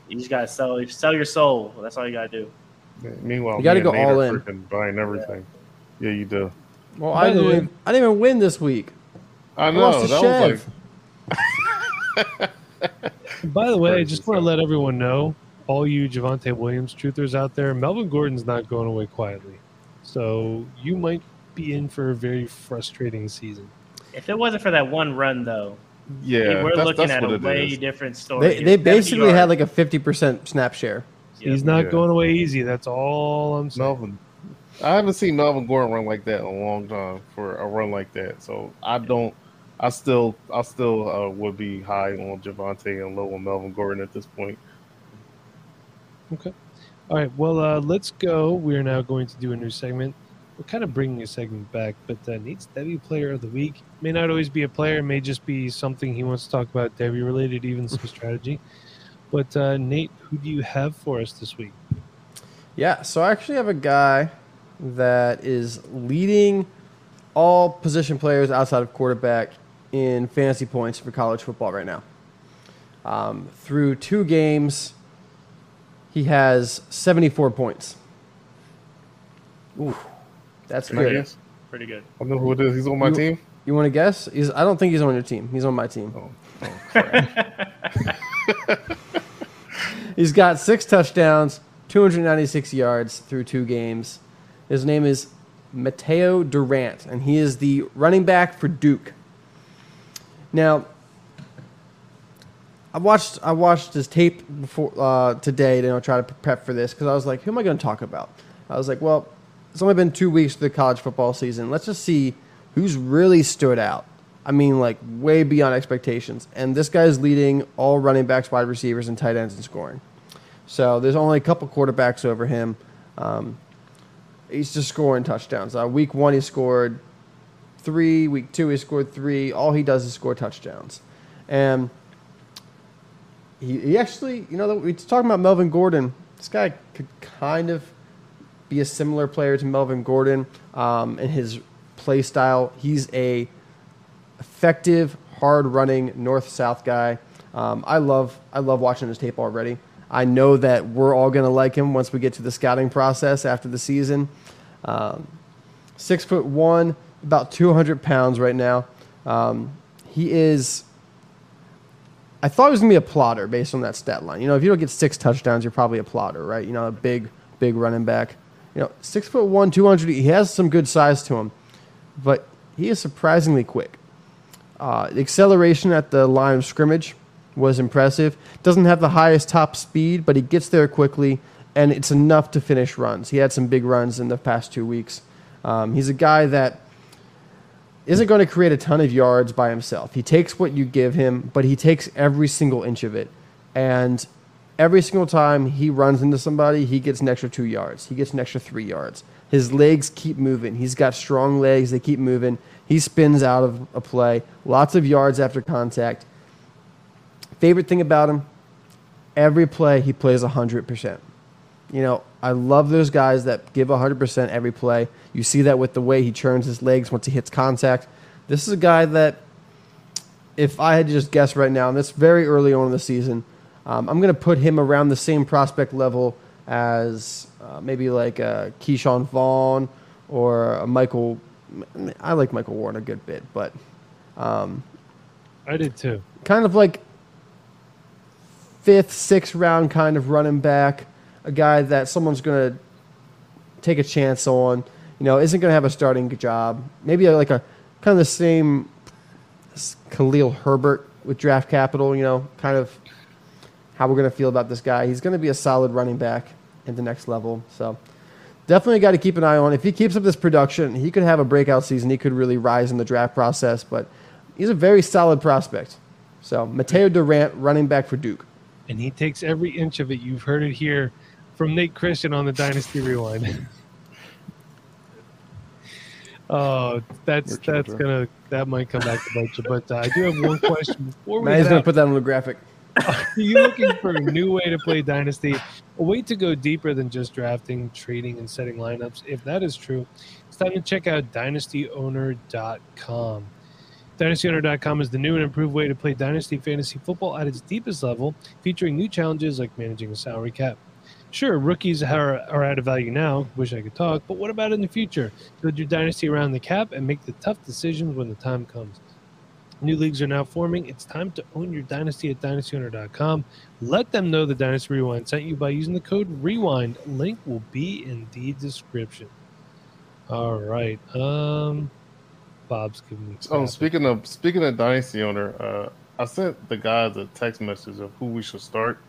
you just got to sell, sell your soul. That's all you got to do. Meanwhile, You gotta go all are in. Buying everything. Yeah. you do. Well, I didn't, way- even, I didn't even win this week. I I know lost to that Chev. was like by the way, I just want to let everyone know, all you Javonte Williams truthers out there, Melvin Gordon's not going away quietly. So you might be in for a very frustrating season. If it wasn't for that one run, though, yeah. we're that's, looking that's at a way is. different story. They, they basically had like a 50% snap share. Yeah. He's not Yeah. going away easy. That's all I'm saying. Melvin I haven't seen Melvin Gordon run like that in a long time for a run like that. So I don't. I still, I still uh, would be high on Javonte and low on Melvin Gordon at this point. Okay. All right. Well, uh, let's go. We are now going to do a new segment. We're kind of bringing a segment back, but uh, Nate's Devy Player of the Week may not always be a player. It may just be something he wants to talk about Devy related, even some strategy. But uh, Nate, who do you have for us this week? Yeah, so I actually have a guy that is leading all position players outside of quarterback in fantasy points for college football right now. Um, through two games, he has 74 points. Ooh, that's Can I good. guess? Pretty good. I know who it is. He's on my You- team. You want to guess? He's, I don't think he's on your team. He's on my team. Oh, oh crap. He's got six touchdowns, 296 yards through two games. His name is Mataeo Durant, and he is the running back for Duke. Now, I watched I watched his tape before uh, today to you know, try to prep for this because I was like, who am I going to talk about? I was like, well, it's only been two weeks to the college football season. Let's just see who's really stood out. I mean, like way beyond expectations. And this guy is leading all running backs, wide receivers, and tight ends in scoring. So there's only a couple quarterbacks over him. Um, he's just scoring touchdowns. Uh, week one, he scored three. Week two, he scored three. All he does is score touchdowns. And he, he actually, you know, we talking about Melvin Gordon. This guy could kind of be a similar player to Melvin Gordon um, in his play style. He's a effective, hard running north south guy. Um, I love I love watching his tape already. I know that we're all going to like him once we get to the scouting process after the season. Um, six foot one, about 200 pounds right now. Um, he is. I thought he was going to be a plotter based on that stat line. You know, if you don't get six touchdowns, you're probably a plotter, right? You know, a big, big running back. You know, six foot one, 200. He has some good size to him, but he is surprisingly quick. Uh, acceleration at the line of scrimmage was impressive. Doesn't have the highest top speed, but he gets there quickly, and it's enough to finish runs. He had some big runs in the past two weeks. Um, he's a guy that isn't going to create a ton of yards by himself. He takes what you give him, but he takes every single inch of it. And every single time he runs into somebody, he gets an extra two yards. He gets an extra three yards. His legs keep moving. He's got strong legs, they keep moving. He spins out of a play, lots of yards after contact. Favorite thing about him, every play he plays 100%. You know, I love those guys that give 100% every play. You see that with the way he churns his legs once he hits contact. This is a guy that, if I had to just guess right now, and it's very early on in the season, um, I'm going to put him around the same prospect level as uh, maybe like a Ke'Shawn Vaughn or a Michael. I like Michael Warren a good bit, but um, I did too. kind of like fifth, sixth round kind of running back, a guy that someone's going to take a chance on. You know, isn't going to have a starting job. Maybe like a kind of the same Khalil Herbert with draft capital. You know, kind of how we're going to feel about this guy. He's going to be a solid running back at the next level. So definitely got to keep an eye on. If he keeps up this production, he could have a breakout season. He could really rise in the draft process. But he's a very solid prospect. So Mataeo Durant, running back for Duke. And he takes every inch of it. You've heard it here from Nate Christian on the Dynasty Rewind. Oh, that's that's gonna that might come back to bite you. But uh, I do have one question before we Matt is head gonna put that on the graphic. Are you looking for a new way to play Dynasty? A way to go deeper than just drafting, trading, and setting lineups? If that is true, it's time to check out dynastyowner.com. DynastyOwner.com is the new and improved way to play Dynasty Fantasy Football at its deepest level, featuring new challenges like managing a salary cap. Sure, rookies are, are out of value now. Wish I could talk, but what about in the future? Build your dynasty around the cap and make the tough decisions when the time comes. New leagues are now forming. It's time to own your dynasty at dynastyowner.com. Let them know the Dynasty Rewind sent you by using the code REWIND. Link will be in the description. All right. Um, Bob's giving me. Oh, speaking of speaking of dynasty owner, uh, I sent the guys a text message of who we should start,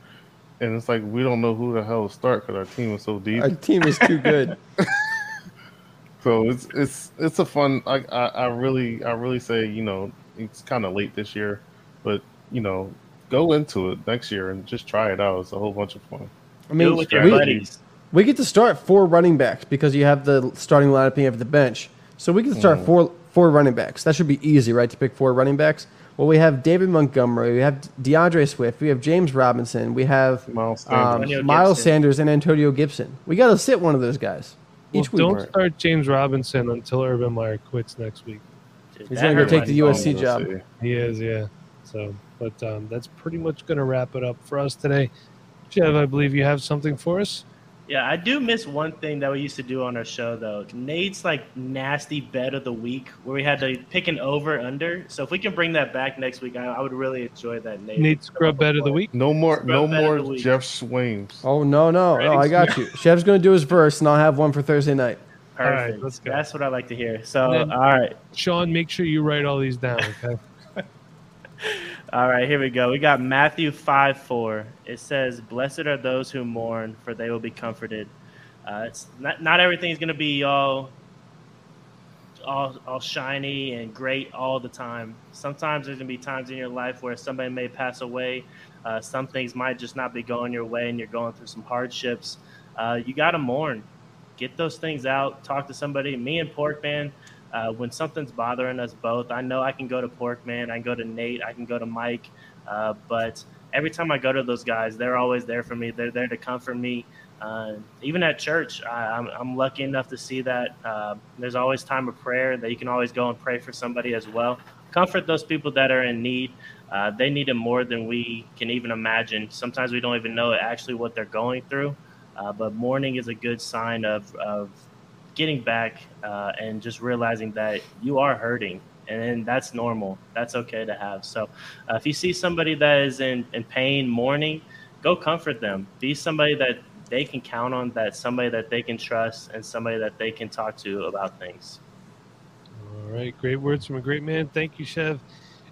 and it's like we don't know who the hell to start because our team is so deep. Our team is too good. So it's it's it's a fun. I, I I really I really say you know it's kind of late this year, but you know go into it next year and just try it out. It's a whole bunch of fun. I mean, it with your we, buddies. we get to start four running backs because you have the starting lineup and you have the bench. So we can start Mm. four four running backs. That should be easy, right? To pick four running backs. Well, we have David Montgomery, we have D'Andre Swift, we have James Robinson, we have Miles um, Sanders. Antonio Miles Sanders and Antonio Gibson. We got to sit one of those guys Well, each week. don't start James Robinson until Urban Meyer quits next week. He's gonna go take the. USC job. see. He is, yeah. So, but um, that's pretty much going to wrap it up for us today. Jeff, I believe you have something for us. Yeah, I do miss one thing that we used to do on our show though. Nate's like nasty bet of the week where we had to pick an over under. So if we can bring that back next week, I, I would really enjoy that. Nate, Nate Scrub bet of the week. No more no Scrub bet of more the week. Jeff Swains. Oh no, no, oh, no! I got you. Chef's gonna do his verse, and I'll have one for Thursday night. All right, let's go. That's what I like to hear. So then- all right, Sean, make sure you write all these down, okay? all right, here we go. We got Matthew five four. It says, "Blessed are those who mourn, for they will be comforted." Uh, it's not not everything is going to be all all all shiny and great all the time. Sometimes there's going to be times in your life where somebody may pass away. Uh, some things might just not be going your way, and you're going through some hardships. Uh, you got to mourn. Get those things out. Talk to somebody. Me and Porkman, uh, when something's bothering us both, I know I can go to Porkman, I can go to Nate, I can go to Mike, uh, but every time I go to those guys, they're always there for me. They're there to comfort me. Uh, even at church, I, I'm, I'm lucky enough to see that uh, there's always time of prayer that you can always go and pray for somebody as well. Comfort those people that are in need. Uh, they need it more than we can even imagine. Sometimes we don't even know actually what they're going through. Uh, but mourning is a good sign of, of getting back uh, and just realizing that you are hurting and that's normal. That's okay to have. So uh, if you see somebody that is in, in pain, mourning, go comfort them. Be somebody that they can count on, that somebody that they can trust, and somebody that they can talk to about things. All right, great words from a great man. Thank you, Chev.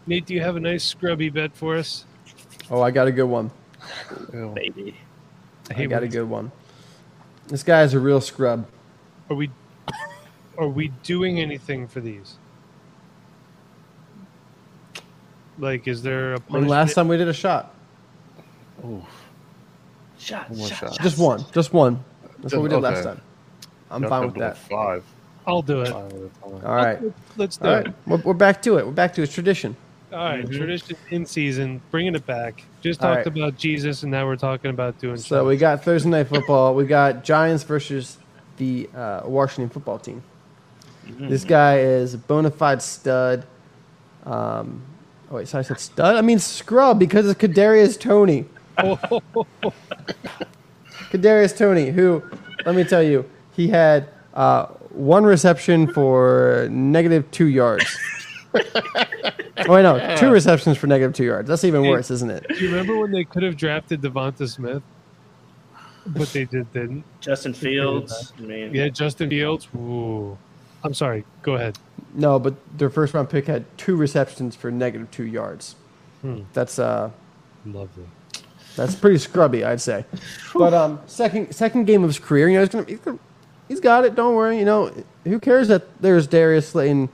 Nate, do you have a nice scrubby bet for us? Oh, I got a good one. Yeah. Baby. I got a good one. This guy is a real scrub. Are we are we doing anything for these? Like, is there a mean, punishment? last time we did a shot, Oh, Shot, One shot, shot. shot. just one, just one. That's what we did Okay. last time. I'm Y'all fine with that. Five. I'll do it. Five at. All right, Let's do all it. We're, we're back to it. We're back to its tradition. All right, Mhm. tradition in season, bringing it back. Just All talked right. about Jesus, and now we're talking about doing. So we got Thursday night football. We got Giants versus the uh, Washington football team. Mhm. This guy is a bona fide stud. Um, oh wait, so I said stud. I mean scrub because it's Kadarius Toney. Kadarius Toney, who, let me tell you, he had uh, one reception for negative two yards. oh wait, no, two receptions for negative two yards. That's even worse, isn't it? Do you remember when they could have drafted Devonta Smith, but they did didn't? Justin Fields. I mean, Yeah, Justin Fields. Ooh. I'm sorry. Go ahead. No, but their first round pick had two receptions for negative two yards. Hmm. That's uh, Lovely. that's pretty scrubby, I'd say. But um, second second game of his career, you know, he's gonna, he's gonna he's got it. Don't worry. You know, who cares that there's Darius Slayton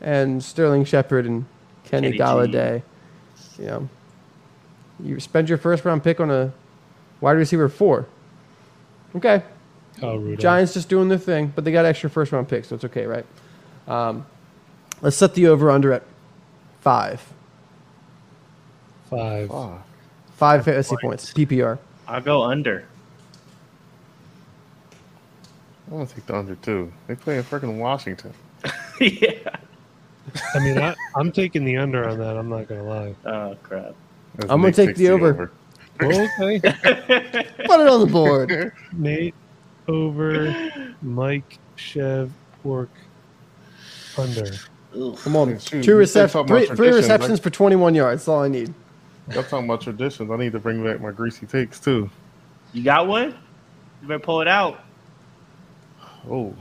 and Sterling Shepard and Kenny, Kenny G. Golladay. You know, you spend your first round pick on a wide receiver four. Okay, Kyle Rudolph. Giants just doing their thing, but they got extra first round picks, so it's okay, right? Um, let's set the over under at five. Five. Five. Five fantasy points. PPR. I'll go under. I'm gonna take the under too. They play in freaking Washington. yeah. I mean, I, I'm taking the under on that. I'm not gonna lie. Oh crap. As I'm gonna take takes the over. Okay, Put it on the board. Nate over, Mike, Chev, Pork, under. Come on. Shoot, Two you receptions. Three, three traditions, receptions for 21 yards. That's all I need. Y'all talking about traditions. I need to bring back my greasy takes too. You got one? You better pull it out. Oh.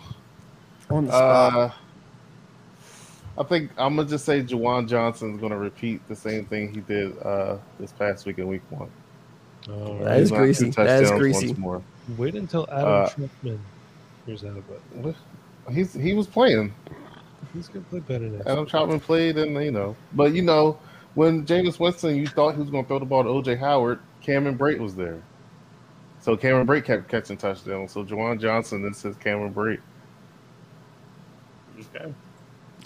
On the spot. Uh, I think I'm gonna just say Juwan Johnson's gonna repeat the same thing he did uh, this past week in Week One. All That right. is He's not greasy. That is greasy. More. Wait until Adam Uh, Trutman hears out about it. What? He's he was playing. He's gonna play better next. Adam Trautman played, and you know, but you know, when Jameis Winston, you thought he was going to throw the ball to OJ Howard. Cameron Brate was there, so Cameron Brate kept catching touchdowns. So Juwan Johnson, this is Cameron Brate. Okay.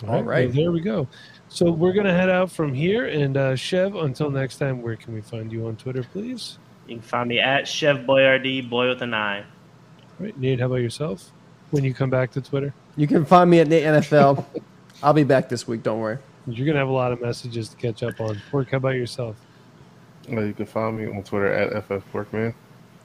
All right. well, there we go. So we're gonna head out from here, and uh, Chev. Until next time, where can we find you on Twitter, please? You can find me at Chef Boyardee, boy with an eye. All right, Nate. How about yourself? When you come back to Twitter, You can find me at Nate NFL. I'll be back this week. Don't worry. you're gonna have a lot of messages to catch up on. Work. How about yourself? Uh, you can find me on Twitter at FF Workman.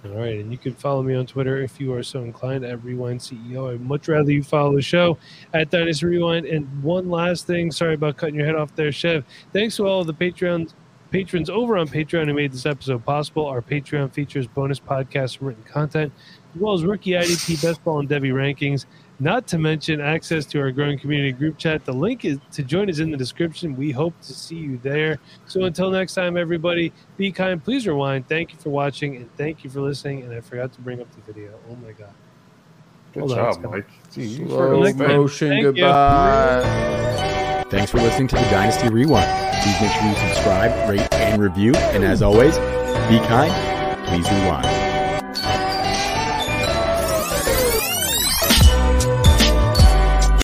All right, and you can follow me on Twitter if you are so inclined at Rewind CEO. I'd much rather you follow the show at Dynasty Rewind. And one last thing, sorry about cutting your head off there, Chev. Thanks to all of the Patreon patrons over on Patreon who made this episode possible. Our Patreon features bonus podcasts and written content, as well as rookie IDP best ball and Devy rankings. Not to mention access to our growing community group chat. The link is to join is in the description. We hope to see you there. So until next time, everybody, be kind. Please rewind. Thank you for watching and thank you for listening. And I forgot to bring up the video. Oh my god. Good Hold job, it's coming. Mike. Gee, Slow motion. Thank you. Goodbye. Thanks for listening to the Dynasty Rewind. Please make sure you subscribe, rate, and review. And as always, be kind. Please rewind.